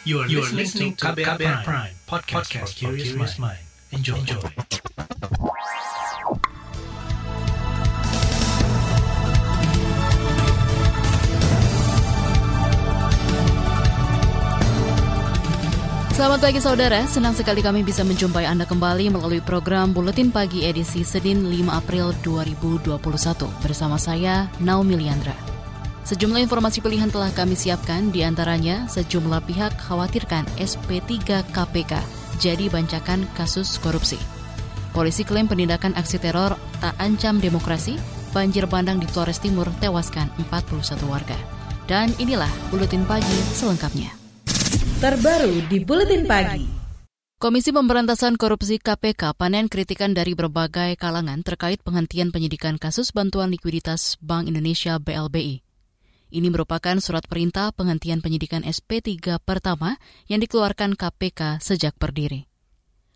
You are, you are listening to KBR, KBR Prime, Prime podcast, podcast for curious mind. Enjoy. Enjoy. Selamat pagi saudara, senang sekali kami bisa menjumpai Anda kembali melalui program Buletin Pagi edisi Senin 5 April 2021 bersama saya Naomi Liandra. Sejumlah informasi pilihan telah kami siapkan, di antaranya sejumlah pihak khawatirkan SP3 KPK jadi bancakan kasus korupsi. Polisi klaim penindakan aksi teror tak ancam demokrasi, banjir bandang di Flores Timur tewaskan 41 warga. Dan inilah Buletin Pagi selengkapnya terbaru di Buletin Pagi. Komisi Pemberantasan Korupsi KPK panen kritikan dari berbagai kalangan terkait penghentian penyidikan kasus bantuan likuiditas Bank Indonesia BLBI. Ini merupakan surat perintah penghentian penyidikan SP3 pertama yang dikeluarkan KPK sejak berdiri.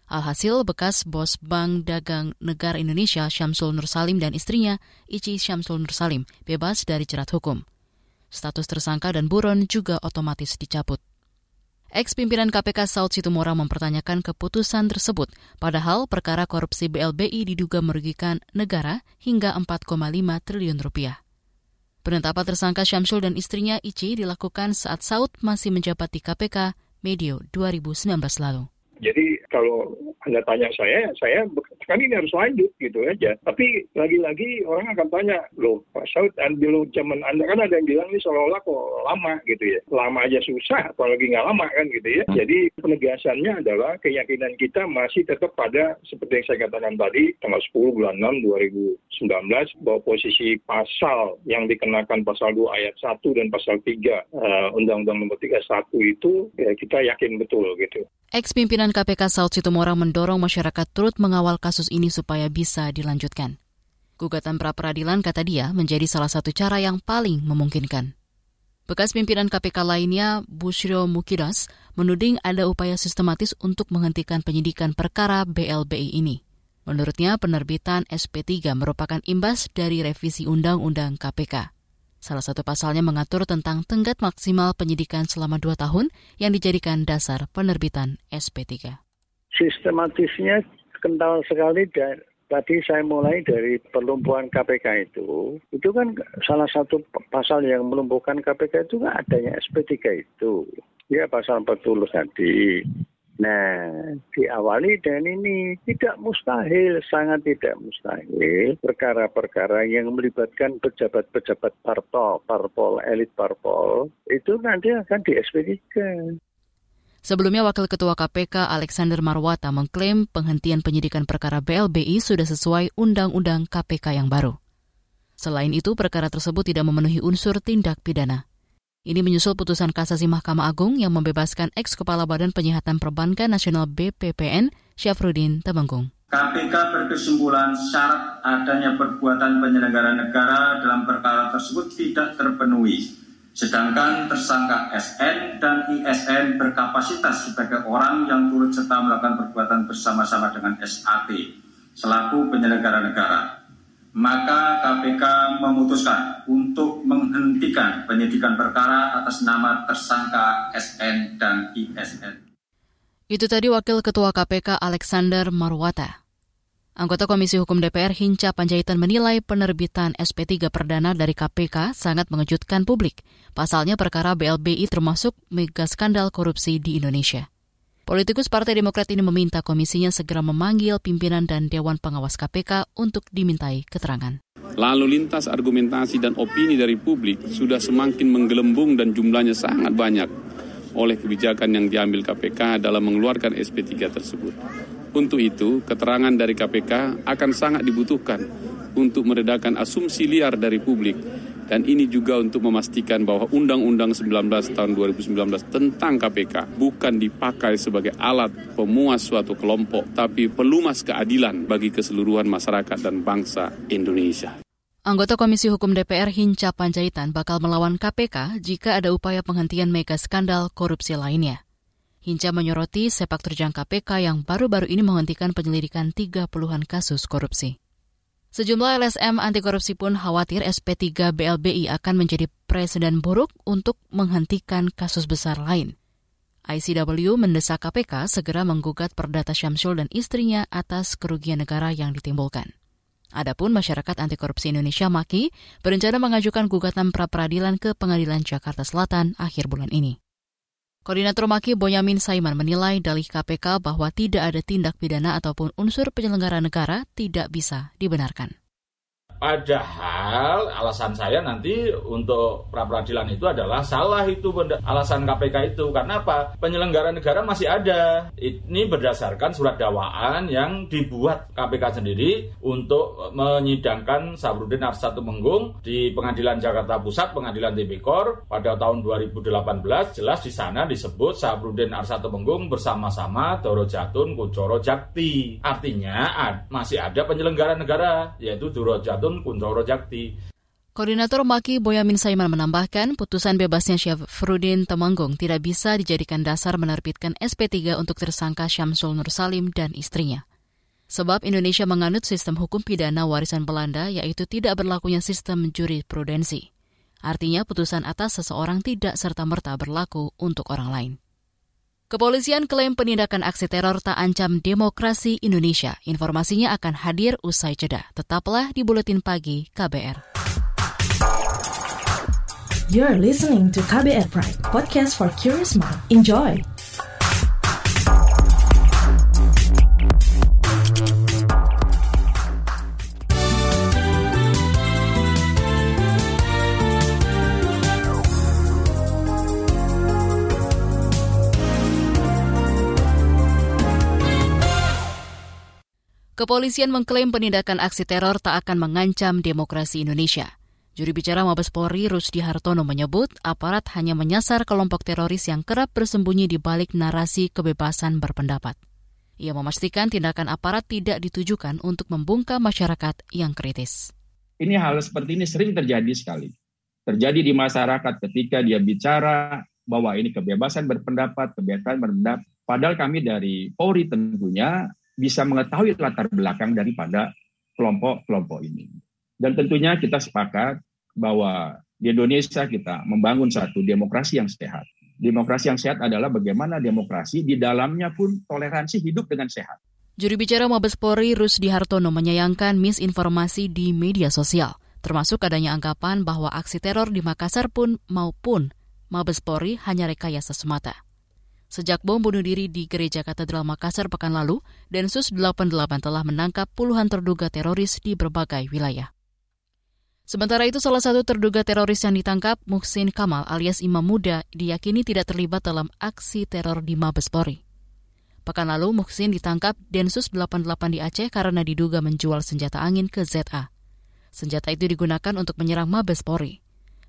Alhasil, bekas bos Bank Dagang Negara Indonesia Syamsul Nursalim dan istrinya, Ici Syamsul Nursalim, bebas dari jerat hukum. Status tersangka dan buron juga otomatis dicabut. Ex-pimpinan KPK Saud Situmorang mempertanyakan keputusan tersebut, padahal perkara korupsi BLBI diduga merugikan negara hingga 4,5 triliun rupiah. Penetapan tersangka Syamsul dan istrinya Ici dilakukan saat Saud masih menjabat di KPK medio 2019 lalu. Jadi kalau anda tanya saya, saya kami ini harus lanjut gitu aja. Tapi lagi-lagi orang akan tanya, loh Pak Saud, dulu zaman Anda kan ada yang bilang ini seolah-olah kok lama gitu ya. Lama aja susah, apalagi nggak lama kan gitu ya. Jadi penegasannya adalah keyakinan kita masih tetap pada seperti yang saya katakan tadi, tanggal 10 bulan 6 2019, bahwa posisi pasal yang dikenakan pasal 2 ayat 1 dan pasal 3 uh, Undang-Undang nomor 31 itu ya kita yakin betul gitu. Ex-pimpinan KPK Saud Situmorang mendorong masyarakat turut mengawal kasus ini supaya bisa dilanjutkan. Gugatan pra-peradilan, kata dia, menjadi salah satu cara yang paling memungkinkan. Bekas pimpinan KPK lainnya, Bushro Mukidas, menuding ada upaya sistematis untuk menghentikan penyidikan perkara BLBI ini. Menurutnya, penerbitan SP3 merupakan imbas dari revisi Undang-Undang KPK. Salah satu pasalnya mengatur tentang tenggat maksimal penyidikan selama dua tahun yang dijadikan dasar penerbitan SP3 sistematisnya kental sekali dan tadi saya mulai dari pelumpuhan KPK itu, itu kan salah satu pasal yang melumpuhkan KPK itu kan adanya SP3 itu. Ya pasal 40 tadi. Nah, diawali dengan ini tidak mustahil, sangat tidak mustahil perkara-perkara yang melibatkan pejabat-pejabat parpol, parpol, elit parpol, itu nanti akan di SP3. Sebelumnya, Wakil Ketua KPK Alexander Marwata mengklaim penghentian penyidikan perkara BLBI sudah sesuai Undang-Undang KPK yang baru. Selain itu, perkara tersebut tidak memenuhi unsur tindak pidana. Ini menyusul putusan kasasi Mahkamah Agung yang membebaskan ex-kepala Badan Penyihatan Perbankan Nasional BPPN, Syafruddin Temenggung. KPK berkesimpulan syarat adanya perbuatan penyelenggara negara dalam perkara tersebut tidak terpenuhi Sedangkan tersangka SN dan ISN berkapasitas sebagai orang yang turut serta melakukan perbuatan bersama-sama dengan SAT selaku penyelenggara negara. Maka KPK memutuskan untuk menghentikan penyidikan perkara atas nama tersangka SN dan ISN. Itu tadi Wakil Ketua KPK Alexander Marwata. Anggota Komisi Hukum DPR Hinca Panjaitan menilai penerbitan SP3 perdana dari KPK sangat mengejutkan publik. Pasalnya perkara BLBI termasuk mega skandal korupsi di Indonesia. Politikus Partai Demokrat ini meminta komisinya segera memanggil pimpinan dan Dewan Pengawas KPK untuk dimintai keterangan. Lalu lintas argumentasi dan opini dari publik sudah semakin menggelembung dan jumlahnya sangat banyak oleh kebijakan yang diambil KPK dalam mengeluarkan SP3 tersebut. Untuk itu, keterangan dari KPK akan sangat dibutuhkan untuk meredakan asumsi liar dari publik dan ini juga untuk memastikan bahwa Undang-Undang 19 tahun 2019 tentang KPK bukan dipakai sebagai alat pemuas suatu kelompok, tapi pelumas keadilan bagi keseluruhan masyarakat dan bangsa Indonesia. Anggota Komisi Hukum DPR Hinca Panjaitan bakal melawan KPK jika ada upaya penghentian mega skandal korupsi lainnya. Hinca menyoroti sepak terjang KPK yang baru-baru ini menghentikan penyelidikan 30-an kasus korupsi. Sejumlah LSM anti korupsi pun khawatir SP3 BLBI akan menjadi presiden buruk untuk menghentikan kasus besar lain. ICW mendesak KPK segera menggugat perdata Syamsul dan istrinya atas kerugian negara yang ditimbulkan. Adapun masyarakat anti korupsi Indonesia Maki berencana mengajukan gugatan pra peradilan ke Pengadilan Jakarta Selatan akhir bulan ini. Koordinator Maki Boyamin Saiman menilai dalih KPK bahwa tidak ada tindak pidana ataupun unsur penyelenggara negara tidak bisa dibenarkan. Padahal alasan saya nanti untuk pra peradilan itu adalah salah itu alasan KPK itu karena apa? Penyelenggara negara masih ada. Ini berdasarkan surat dakwaan yang dibuat KPK sendiri untuk menyidangkan Sabrudin Arsatu Menggung di Pengadilan Jakarta Pusat, Pengadilan Tipikor pada tahun 2018 jelas di sana disebut Sabrudin Arsatu Menggung bersama-sama Doro Jatun Kucoro Jakti. Artinya masih ada penyelenggara negara yaitu Doro Jatun Kuncoro Jakti. Koordinator Maki Boyamin Saiman menambahkan, putusan bebasnya Syafruddin Temanggung tidak bisa dijadikan dasar menerbitkan SP3 untuk tersangka Syamsul Nursalim dan istrinya. Sebab Indonesia menganut sistem hukum pidana warisan Belanda yaitu tidak berlakunya sistem jurisprudensi. Artinya putusan atas seseorang tidak serta-merta berlaku untuk orang lain. Kepolisian klaim penindakan aksi teror tak ancam demokrasi Indonesia. Informasinya akan hadir usai jeda. Tetaplah di Buletin Pagi KBR. You're listening to KBR Pride, podcast for curious mind. Enjoy! Kepolisian mengklaim penindakan aksi teror tak akan mengancam demokrasi Indonesia. Juri bicara Mabes Polri Rusdi Hartono menyebut aparat hanya menyasar kelompok teroris yang kerap bersembunyi di balik narasi kebebasan berpendapat. Ia memastikan tindakan aparat tidak ditujukan untuk membungkam masyarakat yang kritis. Ini hal seperti ini sering terjadi sekali. Terjadi di masyarakat ketika dia bicara bahwa ini kebebasan berpendapat, kebebasan berpendapat. Padahal kami dari Polri tentunya bisa mengetahui latar belakang daripada kelompok-kelompok ini. Dan tentunya kita sepakat bahwa di Indonesia kita membangun satu demokrasi yang sehat. Demokrasi yang sehat adalah bagaimana demokrasi di dalamnya pun toleransi hidup dengan sehat. Juru bicara Mabes Polri Rusdi Hartono menyayangkan misinformasi di media sosial, termasuk adanya anggapan bahwa aksi teror di Makassar pun maupun Mabes Polri hanya rekayasa semata. Sejak bom bunuh diri di Gereja Katedral Makassar pekan lalu, Densus 88 telah menangkap puluhan terduga teroris di berbagai wilayah. Sementara itu, salah satu terduga teroris yang ditangkap, Muhsin Kamal alias Imam Muda, diyakini tidak terlibat dalam aksi teror di Mabespori. Pekan lalu, Muhsin ditangkap Densus 88 di Aceh karena diduga menjual senjata angin ke ZA. Senjata itu digunakan untuk menyerang Mabespori.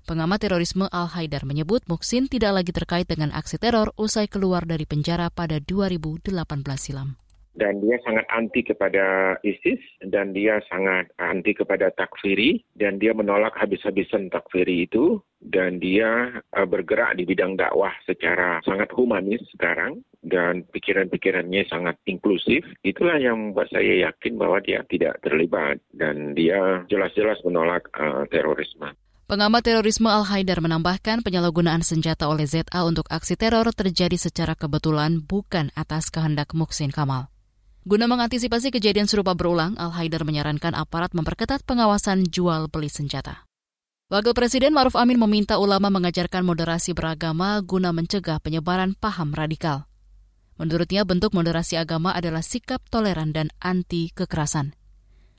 Pengamat terorisme Al-Haidar menyebut Muksin tidak lagi terkait dengan aksi teror usai keluar dari penjara pada 2018 silam dan dia sangat anti kepada ISIS dan dia sangat anti kepada takfiri dan dia menolak habis-habisan takfiri itu dan dia uh, bergerak di bidang dakwah secara sangat humanis sekarang dan pikiran-pikirannya sangat inklusif itulah yang membuat saya yakin bahwa dia tidak terlibat dan dia jelas-jelas menolak uh, terorisme. Pengamat terorisme Al-Haidar menambahkan penyalahgunaan senjata oleh ZA untuk aksi teror terjadi secara kebetulan bukan atas kehendak Muksin Kamal. Guna mengantisipasi kejadian serupa berulang, Al-Haidar menyarankan aparat memperketat pengawasan jual beli senjata. Wakil Presiden Maruf Amin meminta ulama mengajarkan moderasi beragama guna mencegah penyebaran paham radikal. Menurutnya bentuk moderasi agama adalah sikap toleran dan anti kekerasan.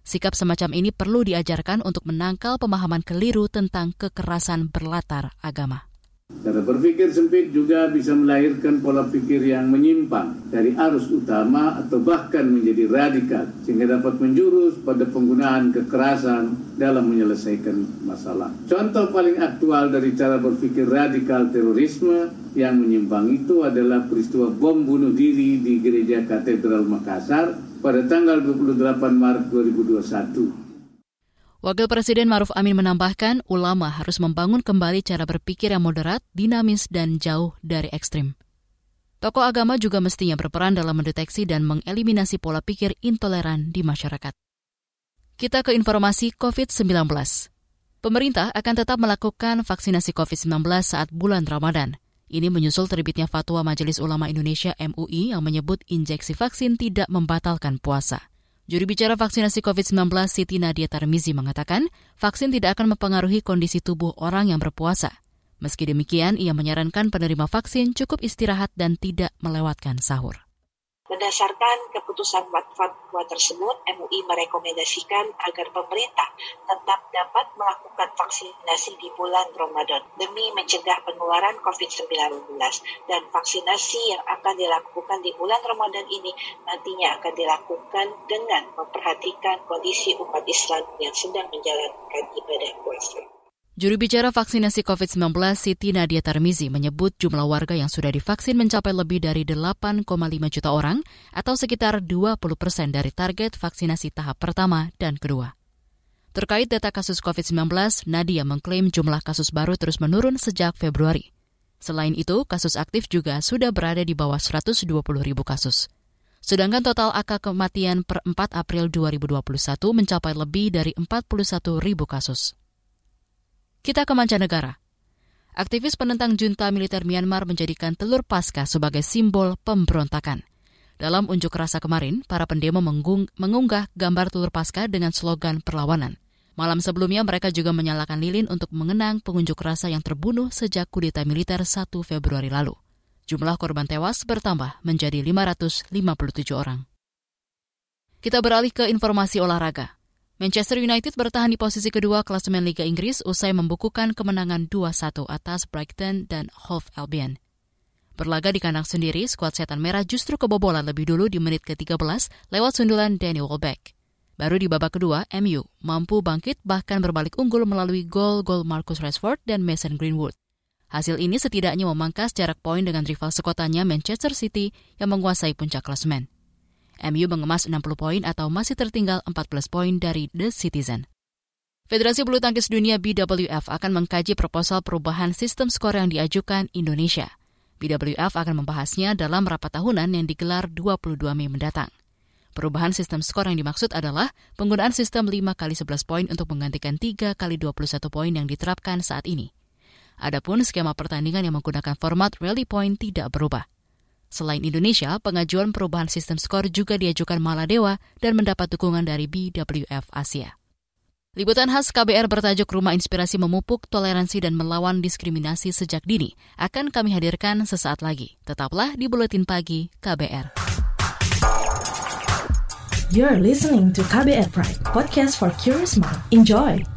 Sikap semacam ini perlu diajarkan untuk menangkal pemahaman keliru tentang kekerasan berlatar agama. Cara berpikir sempit juga bisa melahirkan pola pikir yang menyimpang dari arus utama atau bahkan menjadi radikal sehingga dapat menjurus pada penggunaan kekerasan dalam menyelesaikan masalah. Contoh paling aktual dari cara berpikir radikal terorisme yang menyimpang itu adalah peristiwa bom bunuh diri di Gereja Katedral Makassar pada tanggal 28 Maret 2021. Wakil Presiden Maruf Amin menambahkan, ulama harus membangun kembali cara berpikir yang moderat, dinamis, dan jauh dari ekstrim. Tokoh agama juga mestinya berperan dalam mendeteksi dan mengeliminasi pola pikir intoleran di masyarakat. Kita ke informasi COVID-19. Pemerintah akan tetap melakukan vaksinasi COVID-19 saat bulan Ramadan. Ini menyusul terbitnya fatwa Majelis Ulama Indonesia MUI yang menyebut injeksi vaksin tidak membatalkan puasa. Juru bicara vaksinasi COVID-19 Siti Nadia Tarmizi mengatakan, vaksin tidak akan mempengaruhi kondisi tubuh orang yang berpuasa. Meski demikian, ia menyarankan penerima vaksin cukup istirahat dan tidak melewatkan sahur. Berdasarkan keputusan fatwa tersebut, MUI merekomendasikan agar pemerintah tetap dapat melakukan vaksinasi di bulan Ramadan demi mencegah penularan COVID-19 dan vaksinasi yang akan dilakukan di bulan Ramadan ini nantinya akan dilakukan dengan memperhatikan kondisi umat Islam yang sedang menjalankan ibadah puasa. Juru bicara vaksinasi COVID-19 Siti Nadia Tarmizi menyebut jumlah warga yang sudah divaksin mencapai lebih dari 8,5 juta orang atau sekitar 20 persen dari target vaksinasi tahap pertama dan kedua. Terkait data kasus COVID-19, Nadia mengklaim jumlah kasus baru terus menurun sejak Februari. Selain itu, kasus aktif juga sudah berada di bawah 120 ribu kasus. Sedangkan total angka kematian per 4 April 2021 mencapai lebih dari 41 ribu kasus. Kita ke mancanegara. Aktivis penentang junta militer Myanmar menjadikan telur pasca sebagai simbol pemberontakan. Dalam unjuk rasa kemarin, para pendemo mengunggah gambar telur pasca dengan slogan perlawanan. Malam sebelumnya mereka juga menyalakan lilin untuk mengenang pengunjuk rasa yang terbunuh sejak kudeta militer 1 Februari lalu. Jumlah korban tewas bertambah menjadi 557 orang. Kita beralih ke informasi olahraga. Manchester United bertahan di posisi kedua klasemen Liga Inggris usai membukukan kemenangan 2-1 atas Brighton dan Hove Albion. Berlaga di kandang sendiri, skuad setan merah justru kebobolan lebih dulu di menit ke-13 lewat sundulan Danny Welbeck. Baru di babak kedua, MU mampu bangkit bahkan berbalik unggul melalui gol-gol Marcus Rashford dan Mason Greenwood. Hasil ini setidaknya memangkas jarak poin dengan rival sekotanya Manchester City yang menguasai puncak klasemen. MU mengemas 60 poin atau masih tertinggal 14 poin dari The Citizen. Federasi Bulu Tangkis Dunia BWF akan mengkaji proposal perubahan sistem skor yang diajukan Indonesia. BWF akan membahasnya dalam rapat tahunan yang digelar 22 Mei mendatang. Perubahan sistem skor yang dimaksud adalah penggunaan sistem 5 kali 11 poin untuk menggantikan 3 kali 21 poin yang diterapkan saat ini. Adapun skema pertandingan yang menggunakan format rally point tidak berubah. Selain Indonesia, pengajuan perubahan sistem skor juga diajukan Maladewa dan mendapat dukungan dari BWF Asia. Liputan khas KBR bertajuk Rumah Inspirasi Memupuk Toleransi dan Melawan Diskriminasi Sejak Dini akan kami hadirkan sesaat lagi. Tetaplah di Buletin Pagi KBR. You're listening to KBR Pride, podcast for curious mind. Enjoy!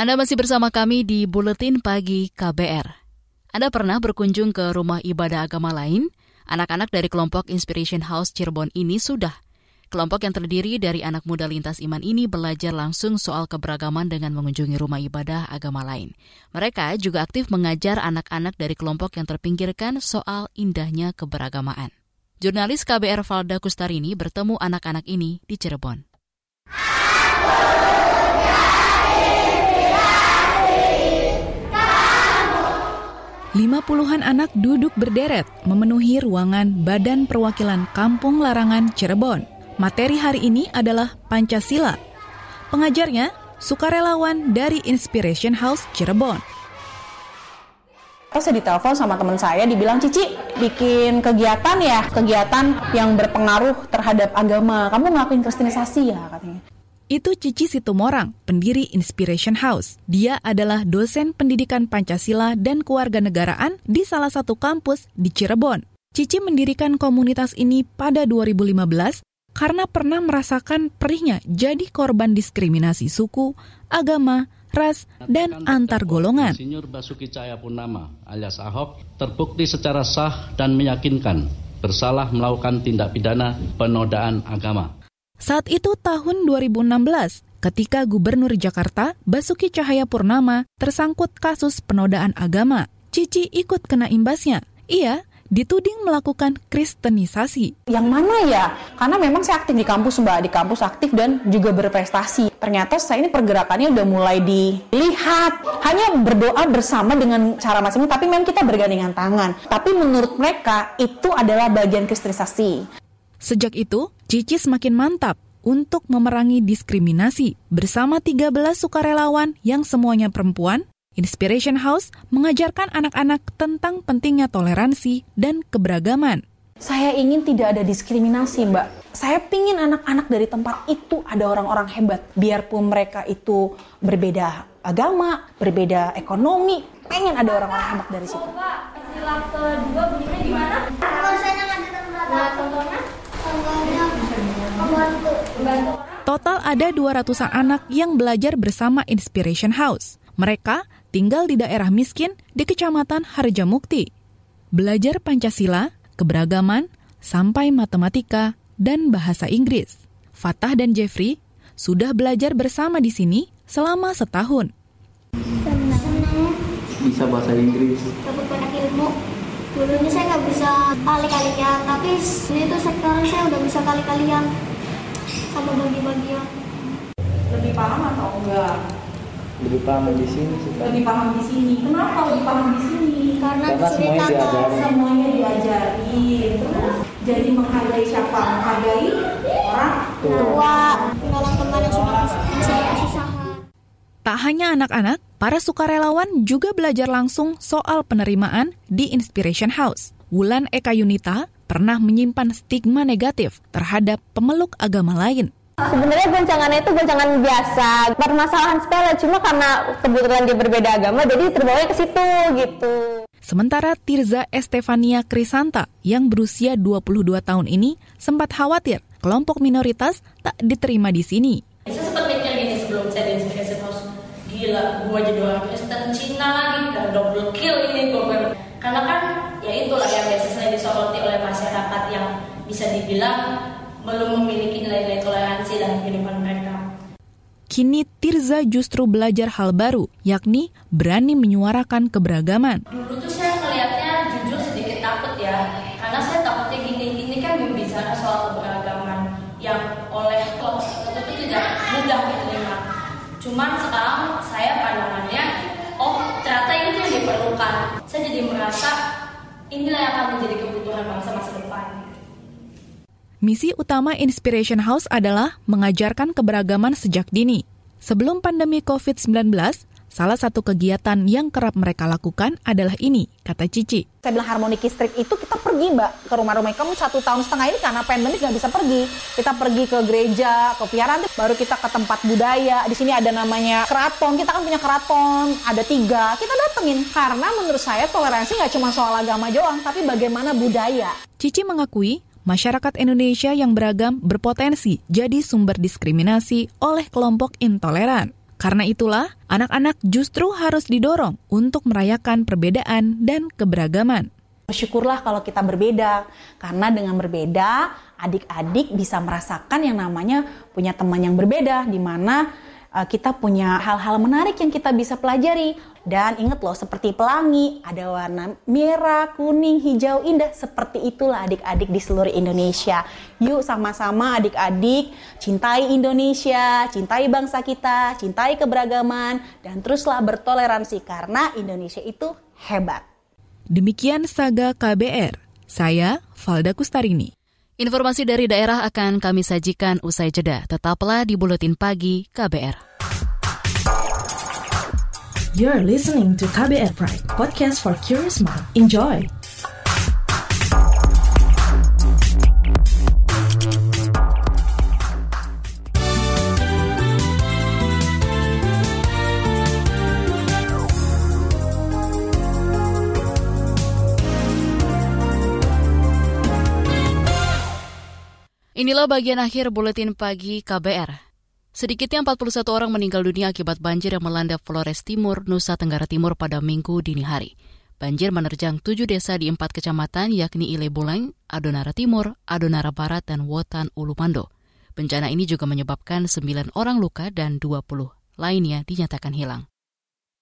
Anda masih bersama kami di Buletin Pagi KBR. Anda pernah berkunjung ke rumah ibadah agama lain? Anak-anak dari kelompok Inspiration House Cirebon ini sudah. Kelompok yang terdiri dari anak muda lintas iman ini belajar langsung soal keberagaman dengan mengunjungi rumah ibadah agama lain. Mereka juga aktif mengajar anak-anak dari kelompok yang terpinggirkan soal indahnya keberagamaan. Jurnalis KBR Valda Kustarini bertemu anak-anak ini di Cirebon. Lima puluhan anak duduk berderet memenuhi ruangan Badan Perwakilan Kampung Larangan Cirebon. Materi hari ini adalah Pancasila. Pengajarnya sukarelawan dari Inspiration House Cirebon. Terus ditelepon sama teman saya, dibilang, Cici, bikin kegiatan ya, kegiatan yang berpengaruh terhadap agama. Kamu ngelakuin kristenisasi ya, katanya. Itu Cici Situmorang, pendiri Inspiration House. Dia adalah dosen pendidikan Pancasila dan kewarganegaraan di salah satu kampus di Cirebon. Cici mendirikan komunitas ini pada 2015 karena pernah merasakan perihnya jadi korban diskriminasi suku, agama, ras, dan antar golongan. Insinyur Basuki Cahayapurnama alias Ahok terbukti secara sah dan meyakinkan bersalah melakukan tindak pidana penodaan agama. Saat itu tahun 2016, ketika Gubernur Jakarta Basuki Cahayapurnama tersangkut kasus penodaan agama. Cici ikut kena imbasnya. Ia dituding melakukan kristenisasi. Yang mana ya? Karena memang saya aktif di kampus Mbak, di kampus aktif dan juga berprestasi. Ternyata saya ini pergerakannya udah mulai dilihat. Hanya berdoa bersama dengan cara masing-masing, tapi memang kita bergandengan tangan. Tapi menurut mereka itu adalah bagian kristenisasi. Sejak itu, Cici semakin mantap untuk memerangi diskriminasi. Bersama 13 sukarelawan yang semuanya perempuan, Inspiration House mengajarkan anak-anak tentang pentingnya toleransi dan keberagaman. Saya ingin tidak ada diskriminasi, Mbak. Saya pingin anak-anak dari tempat itu ada orang-orang hebat. Biarpun mereka itu berbeda agama, berbeda ekonomi, pengen ada orang-orang hebat dari situ. Sila kedua bunyinya gimana? Kalau saya nggak ada tempat. Total ada 200-an anak yang belajar bersama Inspiration House. Mereka tinggal di daerah miskin di Kecamatan Harjamukti. Belajar Pancasila, keberagaman, sampai matematika dan bahasa Inggris. Fatah dan Jeffrey sudah belajar bersama di sini selama setahun. Bisa bahasa Inggris. Dapat banyak ilmu. Dulunya saya nggak bisa kali-kalian, tapi ini tuh sekarang saya udah bisa kali-kalian sama bagi-bagian. Lebih paham atau enggak? Lebih paham di sini sih. Lebih paham di sini. Kenapa lebih paham di sini? Karena, Karena semuanya diajarin. Semuanya diajarin. Terus jadi menghargai siapa? Menghargai orang tua, menolong teman yang sudah kesusahan. Tak hanya anak-anak, para sukarelawan juga belajar langsung soal penerimaan di Inspiration House. Wulan Eka Yunita pernah menyimpan stigma negatif terhadap pemeluk agama lain. Sebenarnya goncangannya itu goncangan biasa, permasalahan sepele, cuma karena kebetulan dia berbeda agama, jadi terbawa ke situ gitu. Sementara Tirza Estefania Krisanta yang berusia 22 tahun ini sempat khawatir kelompok minoritas tak diterima di sini. Saya sempat mikir gini sebelum saya di Inspiration House, gila, gue jadi orang Kristen Cina lagi, dan double kill ini gue. Karena kan, ya itulah yang biasanya disoroti oleh masyarakat yang bisa dibilang belum memiliki nilai-nilai toleransi dalam kehidupan mereka. Kini Tirza justru belajar hal baru, yakni berani menyuarakan keberagaman. Dulu tuh saya ngelihatnya jujur sedikit takut ya, karena saya takutnya gini, ini kan berbicara soal keberagaman yang oleh kelompok tertentu itu tidak mudah diterima. Cuman sekarang saya pandangannya, oh ternyata ini tuh yang diperlukan. Saya jadi merasa inilah yang akan menjadi kebutuhan bangsa masa depan. Misi utama Inspiration House adalah mengajarkan keberagaman sejak dini. Sebelum pandemi COVID-19, salah satu kegiatan yang kerap mereka lakukan adalah ini, kata Cici. Saya bilang harmoni listrik itu kita pergi mbak ke rumah-rumah kamu satu tahun setengah ini karena pandemi nggak bisa pergi. Kita pergi ke gereja, ke piaran, baru kita ke tempat budaya. Di sini ada namanya keraton. Kita kan punya keraton, ada tiga. Kita datengin karena menurut saya toleransi nggak cuma soal agama doang, tapi bagaimana budaya. Cici mengakui masyarakat Indonesia yang beragam berpotensi jadi sumber diskriminasi oleh kelompok intoleran. Karena itulah, anak-anak justru harus didorong untuk merayakan perbedaan dan keberagaman. Bersyukurlah kalau kita berbeda, karena dengan berbeda, adik-adik bisa merasakan yang namanya punya teman yang berbeda, di mana uh, kita punya hal-hal menarik yang kita bisa pelajari. Dan ingat loh, seperti pelangi, ada warna merah, kuning, hijau, indah. Seperti itulah adik-adik di seluruh Indonesia. Yuk sama-sama adik-adik cintai Indonesia, cintai bangsa kita, cintai keberagaman, dan teruslah bertoleransi karena Indonesia itu hebat. Demikian Saga KBR. Saya Valda Kustarini. Informasi dari daerah akan kami sajikan usai jeda. Tetaplah di Buletin Pagi KBR. You're listening to KBR Pride, podcast for curious mind. Enjoy! Inilah bagian akhir buletin pagi KBR. Sedikitnya 41 orang meninggal dunia akibat banjir yang melanda Flores Timur, Nusa Tenggara Timur pada minggu dini hari. Banjir menerjang tujuh desa di empat kecamatan yakni Ile Buleng, Adonara Timur, Adonara Barat, dan Wotan Ulumando. Bencana ini juga menyebabkan 9 orang luka dan 20 lainnya dinyatakan hilang.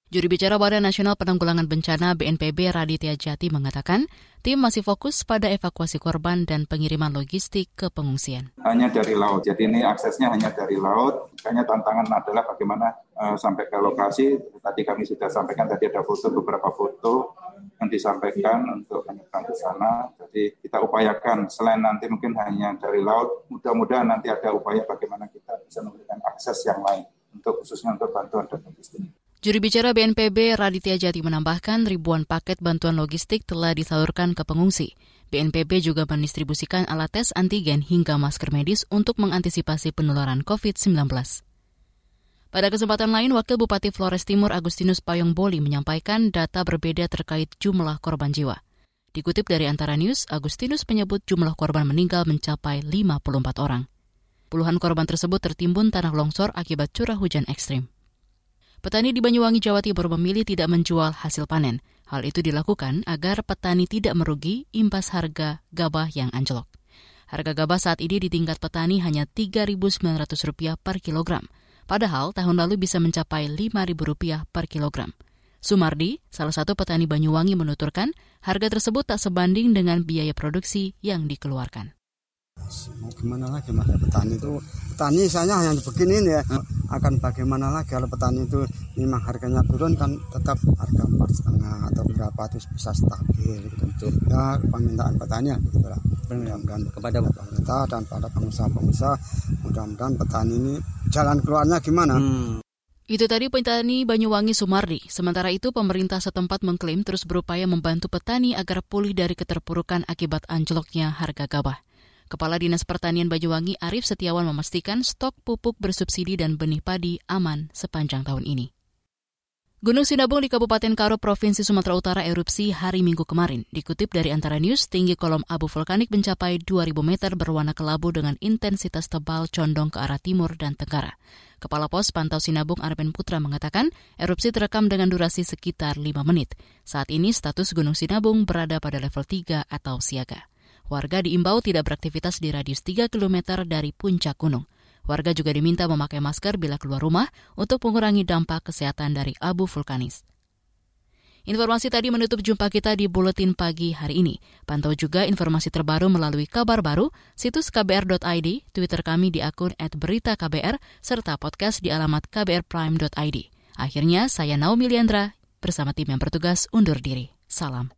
Juru bicara Badan Nasional Penanggulangan Bencana BNPB Raditya Jati mengatakan, tim masih fokus pada evakuasi korban dan pengiriman logistik ke pengungsian. Hanya dari laut, jadi ini aksesnya hanya dari laut. Makanya tantangan adalah bagaimana uh, sampai ke lokasi. Tadi kami sudah sampaikan, tadi ada foto beberapa foto yang disampaikan untuk menyeberang ke sana. Jadi kita upayakan, selain nanti mungkin hanya dari laut, mudah-mudahan nanti ada upaya bagaimana kita bisa memberikan akses yang lain untuk khususnya untuk bantuan dan logistik. Juru bicara BNPB Raditya Jati menambahkan ribuan paket bantuan logistik telah disalurkan ke pengungsi. BNPB juga mendistribusikan alat tes antigen hingga masker medis untuk mengantisipasi penularan COVID-19. Pada kesempatan lain, Wakil Bupati Flores Timur Agustinus Payong Boli menyampaikan data berbeda terkait jumlah korban jiwa. Dikutip dari Antara News, Agustinus menyebut jumlah korban meninggal mencapai 54 orang. Puluhan korban tersebut tertimbun tanah longsor akibat curah hujan ekstrim. Petani di Banyuwangi, Jawa Timur memilih tidak menjual hasil panen. Hal itu dilakukan agar petani tidak merugi imbas harga gabah yang anjlok. Harga gabah saat ini di tingkat petani hanya Rp3.900 per kilogram. Padahal tahun lalu bisa mencapai Rp5.000 per kilogram. Sumardi, salah satu petani Banyuwangi menuturkan, harga tersebut tak sebanding dengan biaya produksi yang dikeluarkan mau gimana lagi mas petani itu petani misalnya hanya begini ya akan bagaimana lagi kalau petani itu memang harganya turun kan tetap harga empat setengah atau berapa itu bisa stabil gitu ya permintaan petani gitu lah mudah-mudahan kepada pemerintah dan pada pengusaha-pengusaha mudah-mudahan petani ini jalan keluarnya gimana hmm. Itu tadi petani Banyuwangi Sumardi. Sementara itu, pemerintah setempat mengklaim terus berupaya membantu petani agar pulih dari keterpurukan akibat anjloknya harga gabah. Kepala Dinas Pertanian Banyuwangi Arif Setiawan memastikan stok pupuk bersubsidi dan benih padi aman sepanjang tahun ini. Gunung Sinabung di Kabupaten Karo, Provinsi Sumatera Utara erupsi hari Minggu kemarin. Dikutip dari Antara News, tinggi kolom abu vulkanik mencapai 2000 meter berwarna kelabu dengan intensitas tebal condong ke arah timur dan tenggara. Kepala Pos Pantau Sinabung Arben Putra mengatakan erupsi terekam dengan durasi sekitar 5 menit. Saat ini status Gunung Sinabung berada pada level 3 atau siaga. Warga diimbau tidak beraktivitas di radius 3 km dari puncak gunung. Warga juga diminta memakai masker bila keluar rumah untuk mengurangi dampak kesehatan dari abu vulkanis. Informasi tadi menutup jumpa kita di Buletin Pagi hari ini. Pantau juga informasi terbaru melalui kabar baru, situs kbr.id, Twitter kami di akun @beritaKBR, serta podcast di alamat kbrprime.id. Akhirnya, saya Naomi Liandra bersama tim yang bertugas undur diri. Salam.